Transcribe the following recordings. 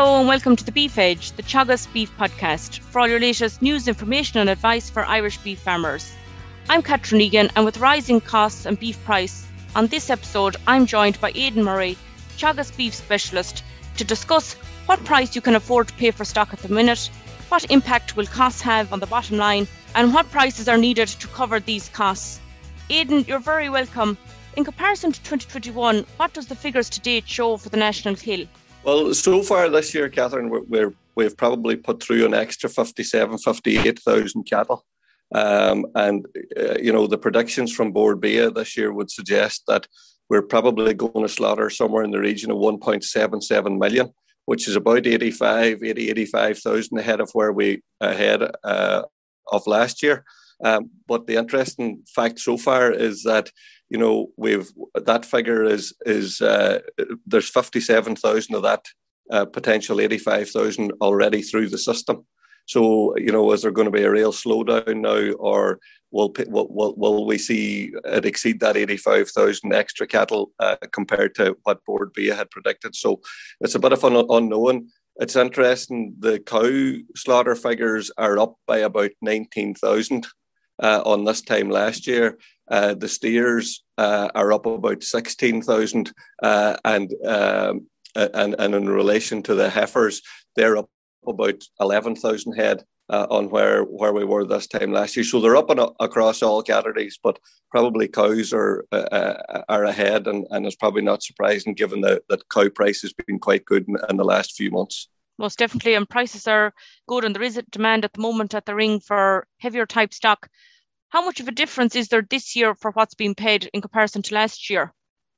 Hello and welcome to the Beef Edge, the Teagasc Beef Podcast, for all your latest news, information, and advice for Irish beef farmers. I'm Catherine Egan, and with rising costs and beef price, on this episode, I'm joined by Aidan Murray, Teagasc Beef Specialist, to discuss what price you can afford to pay for stock at the minute, what impact will costs have on the bottom line, and what prices are needed to cover these costs. Aidan, you're very welcome. In comparison to 2021, what does the figures to date show for the National Kill? Well, so far this year, Catherine, we're, we have probably put through an extra 57, 58,000 cattle. Um, and, uh, you know, the predictions from Bord Bia this year would suggest that we're probably going to slaughter somewhere in the region of 1.77 million, which is about 85, 80, 85,000 ahead of where we ahead uh, of last year. Um, but the interesting fact so far is that you know we've that figure is is uh, there's 57,000 of that uh, potential 85,000 already through the system. So you know, is there going to be a real slowdown now, or will will, will we see it exceed that 85,000 extra cattle uh, compared to what Bord Bia had predicted? So it's a bit of an unknown. It's interesting. The cow slaughter figures are up by about 19,000 uh, on this time last year. Uh, the steers uh, are up about 16,000 uh, and, um, and, and in relation to the heifers, they're up about 11,000 head uh, on where, where we were this time last year. So they're up across all categories, but probably cows are uh, uh, are ahead, and, and it's probably not surprising given that, that cow price has been quite good in, in the last few months most definitely, and prices are good, and there is a demand at the moment at the ring for heavier type stock. How much of a difference is there this year for what's being paid in comparison to last year?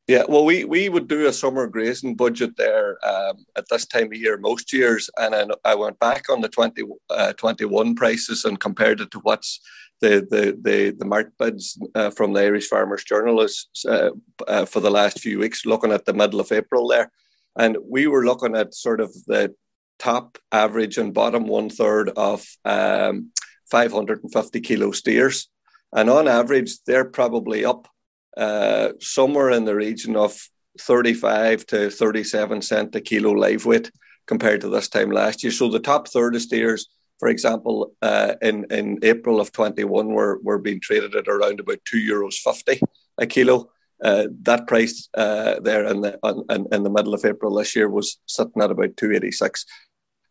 Yeah, well, we, we would do a summer grazing budget there um, at this time of year most years, and then I went back on the 20, uh, prices and compared it to what's the the the, the market bids uh, from the Irish Farmers Journal is, uh, uh, for the last few weeks, looking at the middle of April there, and we were looking at sort of the top average and bottom one third of um, 550 kilo steers and on average, they're probably up uh, somewhere in the region of 35 to 37 cent a kilo live weight compared to this time last year. So the top third of steers, for example, uh, in, in April of 21 were, were being traded at around about two euros 50 a kilo. Uh, that price uh, there in the, in, in the middle of April this year was sitting at about 286.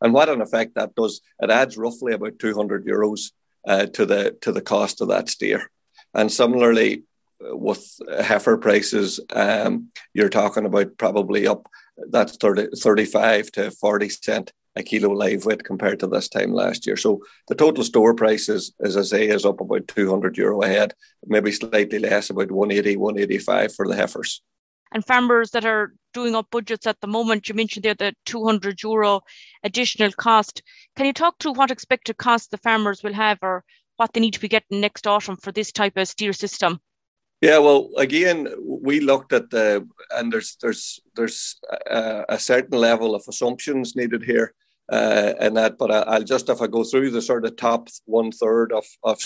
And what an effect that does, it adds roughly about 200 euros uh, to the to the cost of that steer. And similarly, uh, with heifer prices, um, you're talking about probably up that's 30, 35 to 40 cent a kilo live weight compared to this time last year. So the total store price is, as I say, is up about 200 euro a head, maybe slightly less, about 180, 185 for the heifers. And farmers that are doing up budgets at the moment, you mentioned there the 200 euro additional cost. Can you talk to what expected cost the farmers will have or what they need to be getting next autumn for this type of steer system? Yeah, well, again, we looked at the and there's there's there's a, a certain level of assumptions needed here, uh, and that. But I, will just if I go through the sort of top one third of of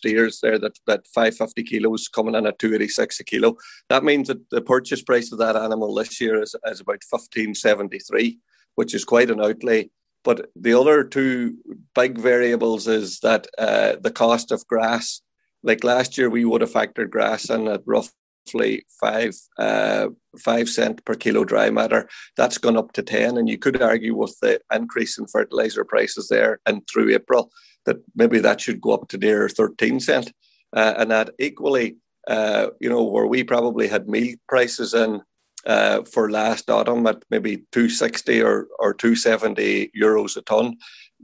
steers there that that 550 kilos coming in at 286 a kilo. That means that the purchase price of that animal this year is, is about 1573, which is quite an outlay. But the other two big variables is that uh, the cost of grass. Like last year, we would have factored grass in at roughly five uh, five cent per kilo dry matter. That's gone up to ten, and you could argue with the increase in fertilizer prices there and through April that maybe that should go up to near 13 cent. Uh, and that equally, uh, you know, where we probably had meal prices in uh, for last autumn at maybe 260 or, or 270 euros a ton,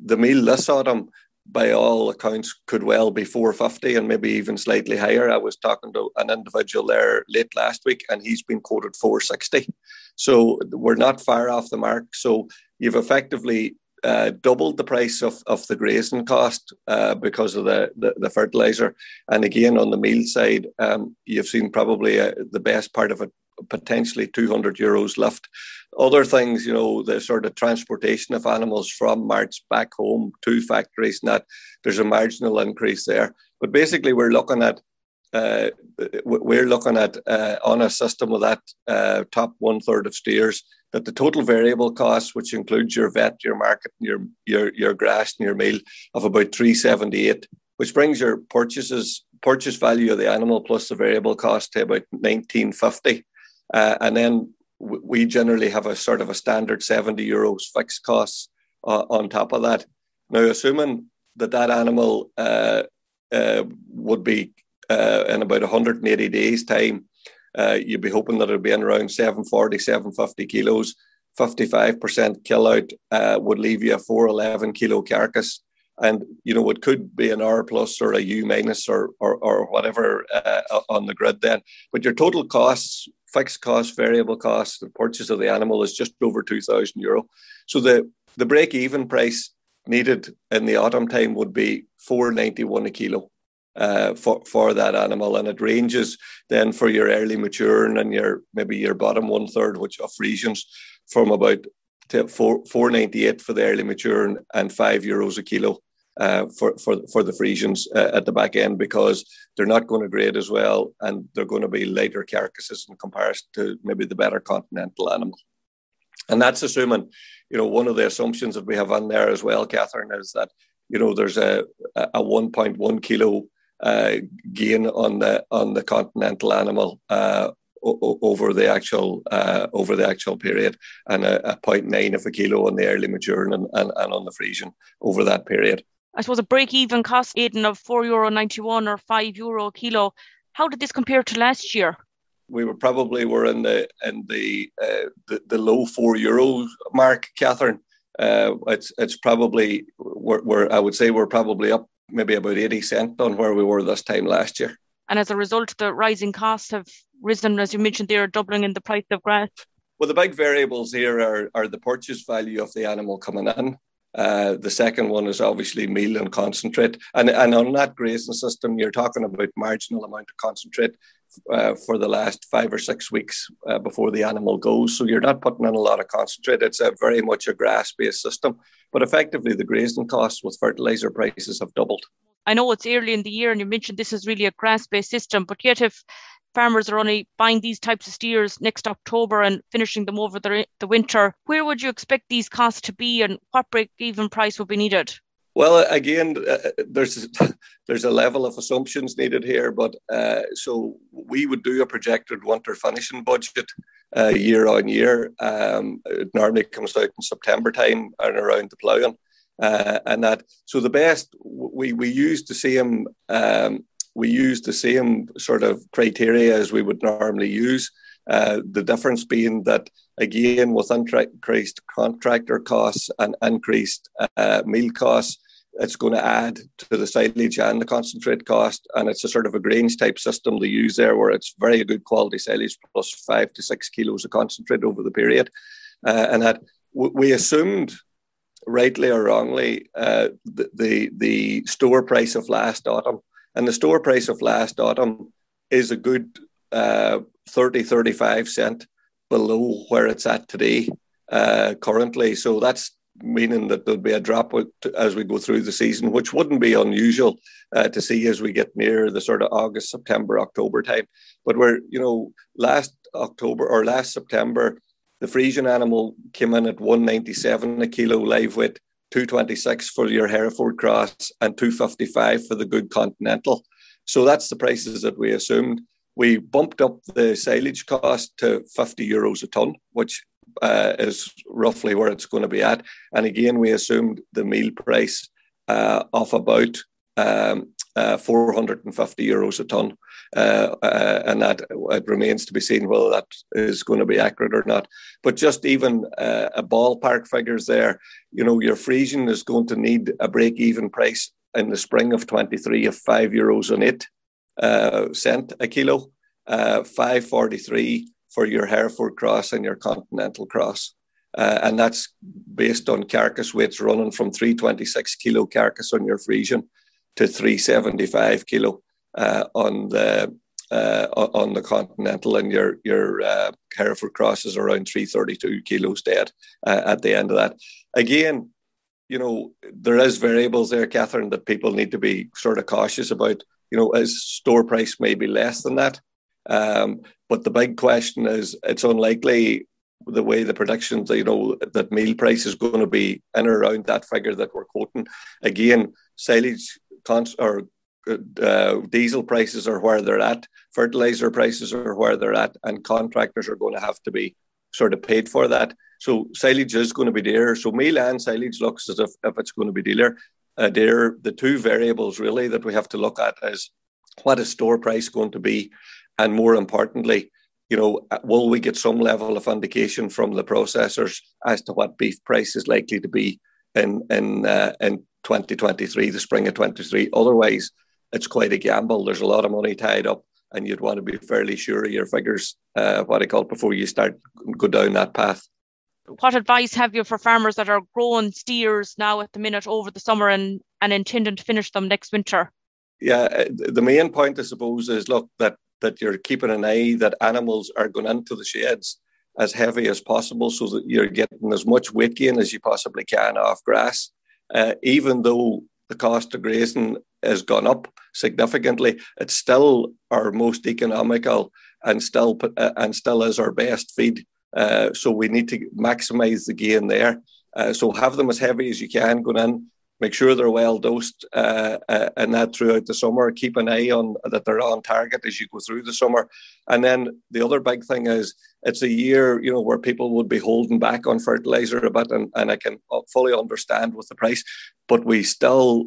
the meal this autumn, by all accounts, could well be 450 and maybe even slightly higher. I was talking to an individual there late last week and he's been quoted 460. So we're not far off the mark. So you've effectively uh, doubled the price of, of the grazing cost uh, because of the, the, the, fertilizer. And again, on the meal side, um, you've seen probably uh, the best part of it, potentially 200 euros left. Other things, you know, the sort of transportation of animals from marts back home to factories, and that there's a marginal increase there. But basically, we're looking at uh, we're looking at uh, on a system of that uh, top one third of steers that the total variable cost, which includes your vet, your market, your your your grass, and your meal, of about three seventy eight, which brings your purchases purchase value of the animal plus the variable cost to about nineteen fifty, uh, and then we generally have a sort of a standard seventy euros fixed costs uh, on top of that. Now, assuming that that animal uh, uh would be uh, in about 180 days' time uh, you'd be hoping that it'd be in around 740, 750 kilos. 55% kill out would leave you a 411 kilo carcass. And, you know, it could be an R plus or a U minus or, or, or whatever uh, on the grid then. But your total costs, fixed costs, variable costs, the purchase of the animal is just over 2,000 euro. So the, the break even price needed in the autumn time would be 491 a kilo uh, for for that animal, and it ranges then for your early maturing and your maybe your bottom one third, which of Friesians, from about to four four ninety eight for the early maturing and five euros a kilo. Uh, for for for the Friesians uh, at the back end because they're not going to grade as well and they're going to be lighter carcasses in comparison to maybe the better continental animal. And that's assuming, you know, one of the assumptions that we have on there as well, Catherine, is that you know there's a a 1.1 kilo uh, gain on the on the continental animal uh, over the actual uh, over the actual period, and a, a 0.9 of a kilo on the early maturing and, and, and on the Friesian over that period. I suppose a break even cost Aidan of four euro ninety one or five euro a kilo. How did this compare to last year? We were probably were in the in the uh, the, the, low four euro mark, Catherine. Uh, it's it's probably we're, we're, I would say we're probably up maybe about 80 cent on where we were this time last year. And as a result, the rising costs have risen, as you mentioned, they are doubling in the price of grass. Well, the big variables here are, are the purchase value of the animal coming in. Uh, the second one is obviously meal and concentrate. And, and on that grazing system, you're talking about marginal amount of concentrate uh, for the last five or six weeks uh, before the animal goes. So you're not putting in a lot of concentrate. It's a very much a grass based system. But effectively, the grazing costs with fertilizer prices have doubled. I know it's early in the year, and you mentioned this is really a grass based system, but yet if farmers are only buying these types of steers next October and finishing them over the, the winter, where would you expect these costs to be and what break even price would be needed? Well, again, uh, uh there's there's a level of assumptions needed here, but uh, so we would do a projected winter finishing budget uh, year on year. Um, it normally comes out in September time and around the ploughing, uh, and that. So the best we we use the same um, we use the same sort of criteria as we would normally use. Uh, the difference being that again with increased contractor costs and increased meal costs it's going to add to the silage and the concentrate cost. And it's a sort of a Grange type system they use there where it's very good quality silage plus five to six kilos of concentrate over the period. Uh, and that we assumed, rightly or wrongly, uh, the, the, the store price of last autumn. And the store price of last autumn is a good uh, 30, 35 cent below where it's at today uh, currently. So that's meaning that there'll be a drop as we go through the season, which wouldn't be unusual uh, to see as we get near the sort of August, September, October time. But we're, you know, last October or last September, the Friesian animal came in at 197 a kilo live weight, 226 for your Hereford cross, and 255 for the good Continental. So that's the prices that we assumed. We bumped up the silage cost to 50 euros a ton, which uh, is roughly where it's going to be at. And again, we assumed the meal price uh, of about um, uh, 450 euros a ton. Uh, uh, and that it remains to be seen whether that is going to be accurate or not. But just even a ballpark figures there, you know, your Friesian is going to need a break even price in the spring of 23 of 5 euros and 8 cent a kilo, 543 for your Hereford cross and your Continental cross. And that's based on carcass weights running from 326 kilo carcass on your Friesian to 375 kilo uh, on the uh, on the Continental, and your your uh, Hereford cross is around 332 kilos dead uh, at the end of that. Again, you know there is variables there, Catherine, that people need to be sort of cautious about. You know, as store price may be less than that, um, but the big question is it's unlikely the way the predictions, you know, that meal price is going to be in or around that figure that we're quoting. Again, silage cons- or uh, diesel prices are where they're at, fertilizer prices are where they're at, and contractors are going to have to be sort of paid for that. So silage is going to be there. So meal and silage looks as if, if it's going to be dealer. Uh, there, the two variables really that we have to look at is what is store price going to be, and more importantly, you know, will we get some level of indication from the processors as to what beef price is likely to be in in uh, in 2023, the spring of 23? Otherwise, it's quite a gamble. There's a lot of money tied up, and you'd want to be fairly sure of your figures, uh, what I call before you start go down that path. What advice have you for farmers that are growing steers now at the minute over the summer and, and intending to finish them next winter? Yeah, uh, the main point, I suppose, is look that that you're keeping an eye that animals are going into the sheds as heavy as possible, so that you're getting as much weight gain as you possibly can off grass. Uh, even though the cost of grazing has gone up significantly, it's still our most economical and still uh, and still is our best feed. Uh, so we need to maximise the gain there. Uh, so have them as heavy as you can going in make sure they're well dosed uh, uh, and that throughout the summer. Keep an eye on that they're on target as you go through the summer. And then the other big thing is it's a year, you know, where people would be holding back on fertilizer a bit, and, and I can fully understand with the price. But we still,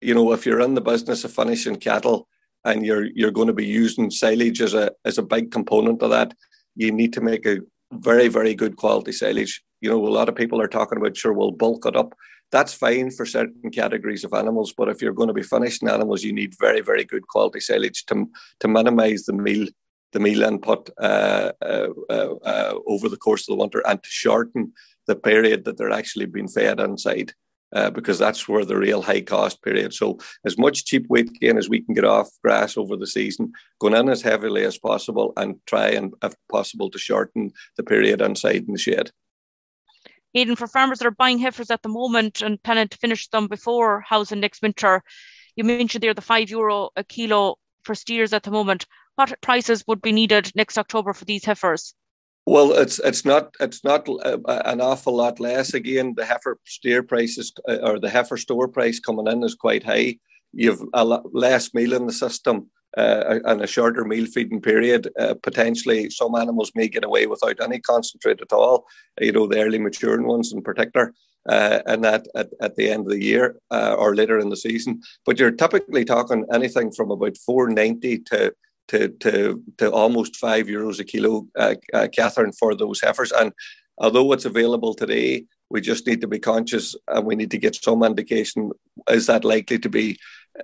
you know, if you're in the business of finishing cattle and you're you're going to be using silage as a as a big component of that, you need to make a very very good quality silage. You know, a lot of people are talking about sure we'll bulk it up that's fine for certain categories of animals, but if you're going to be finishing animals, you need very, very good quality silage to, to minimize the meal the meal input uh, uh, uh, uh, over the course of the winter and to shorten the period that they're actually being fed inside. Uh, because that's where the real high cost period. So, as much cheap weight gain as we can get off grass over the season, going in as heavily as possible, and try and, if possible, to shorten the period inside in the shed. Aidan, for farmers that are buying heifers at the moment and planning to finish them before housing next winter, you mentioned there the five euro a kilo for steers at the moment. What prices would be needed next October for these heifers? Well, it's it's not it's not uh, an awful lot less. Again, the heifer steer prices uh, or the heifer store price coming in is quite high. You've a lot less meal in the system uh, and a shorter meal feeding period, uh, potentially some animals may get away without any concentrate at all, you know, the early maturing ones in particular. Uh, and that at, at the end of the year uh, or later in the season. But you're typically talking anything from about 490 to to to, to almost five euros a kilo, uh, uh, Catherine, for those heifers. And although it's available today, we just need to be conscious and we need to get some indication is that likely to be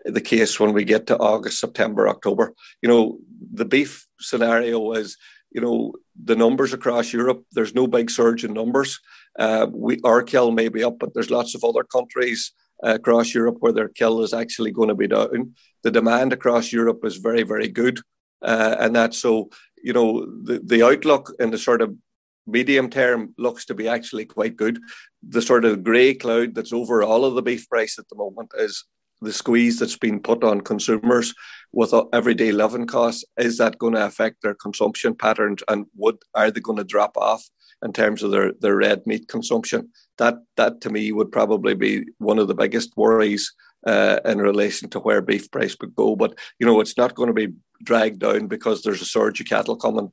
the case when we get to August, September, October. You know, the beef scenario is, you know, the numbers across Europe, there's no big surge in numbers. Uh, we, our kill may be up, but there's lots of other countries uh, across Europe where their kill is actually going to be down. The demand across Europe is very, very good. Uh, and that's so, you know, the, the outlook in the sort of medium term looks to be actually quite good. The sort of grey cloud that's over all of the beef price at the moment is the squeeze that's been put on consumers with everyday living costs is that going to affect their consumption patterns? And would are they going to drop off in terms of their, their red meat consumption? That that to me would probably be one of the biggest worries uh, in relation to where beef price would go. But you know it's not going to be dragged down because there's a surge of cattle coming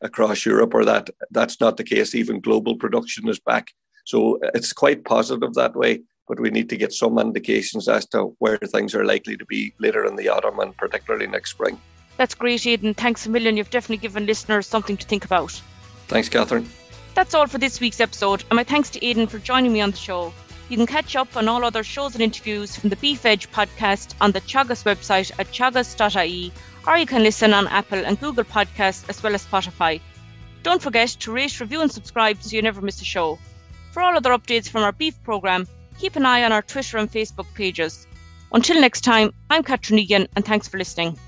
across Europe or that that's not the case. Even global production is back. So it's quite positive that way but we need to get some indications as to where things are likely to be later in the autumn and particularly next spring. That's great, Aidan. Thanks a million. You've definitely given listeners something to think about. Thanks, Catherine. That's all for this week's episode, and my thanks to Aidan for joining me on the show. You can catch up on all other shows and interviews from the Beef Edge podcast on the Teagasc website at teagasc.ie, or you can listen on Apple and Google Podcasts as well as Spotify. Don't forget to rate, review, and subscribe so you never miss a show. For all other updates from our beef programme, keep an eye on our Twitter and Facebook pages. Until next time, I'm Catherine Egan, and thanks for listening.